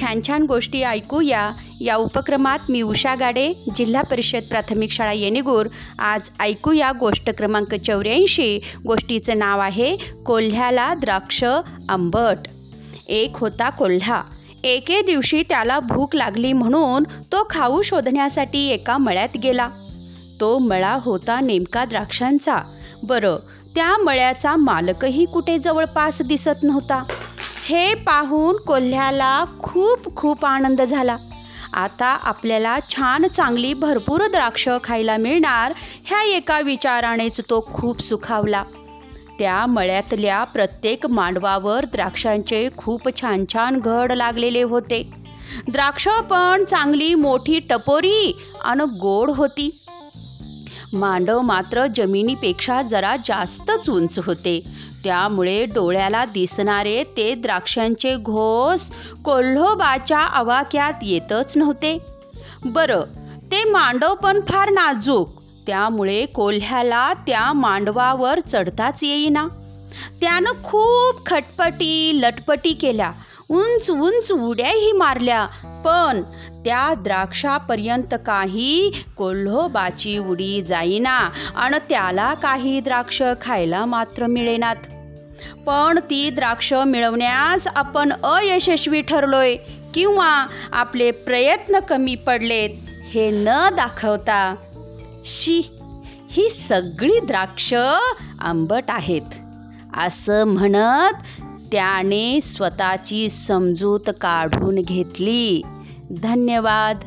छान छान गोष्टी ऐकूया या. उपक्रमात मी उषा गाडे जिल्हा परिषद प्राथमिक शाळा येणेगूर. आज ऐकूया गोष्ट क्रमांक चौऱ्याऐंशी. गोष्टीचं नाव आहे कोल्ह्याला द्राक्ष आंबट. एक होता कोल्हा. एके दिवशी त्याला भूक लागली म्हणून तो खाऊ शोधण्यासाठी एका मळ्यात गेला. तो मळा होता नेमका द्राक्षांचा. बरं त्या मळ्याचा मालकही कुठे जवळपास दिसत नव्हता. हे पाहून कोल्ह्याला खूप खूप आनंद झाला. आता आपल्याला छान चांगली भरपूर द्राक्ष खायला मिळणार ह्या एका विचारानेच तो खूप सुखावला. त्या मळ्यातल्या प्रत्येक मांडवावर द्राक्षांचे खूप छान छान घड लागलेले होते. द्राक्ष पण चांगली मोठी टपोरी आणि गोड होती. मांडव मात्र जमिनीपेक्षा जरा जास्तच उंच होते. त्यामुळे डोळ्याला दिसणारे ते द्राक्षांचे घोस कोल्होबाच्या आवाक्यात येतच नव्हते. बरं ते मांडव पण फार नाजूक त्यामुळे कोल्ह्याला त्या मांडवावर चढताच येईना. त्यानं खूप खटपटी लटपटी केल्या. उंच उंच उड्याही मारल्या. पण त्या द्राक्षापर्यंत काही कोल्होबाची उडी जाईना आणि त्याला काही द्राक्ष खायला मात्र मिळेनात. पण ती द्राक्ष मिळवण्यास आपण अयशस्वी ठरलोय किंवा आपले प्रयत्न कमी पडलेत हे न दाखवता. शी ही सगळी द्राक्ष आंबट आहेत. असं म्हणत त्याने स्वतःची समजूत काढून घेतली. धन्यवाद.